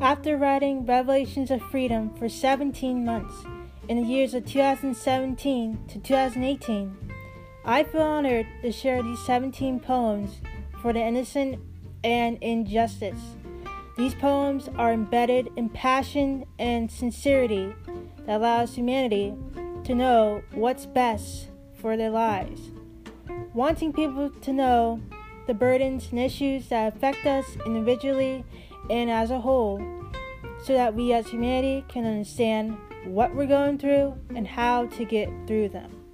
After writing Revelations of Freedom for 17 months in the years of 2017 to 2018, I feel honored to share these 17 poems for the innocent and injustice. These poems are embedded in passion and sincerity that allows humanity to know what's best for their lives. Wanting people to know the burdens and issues that affect us individually and as a whole, so that we as humanity can understand what we're going through and how to get through them.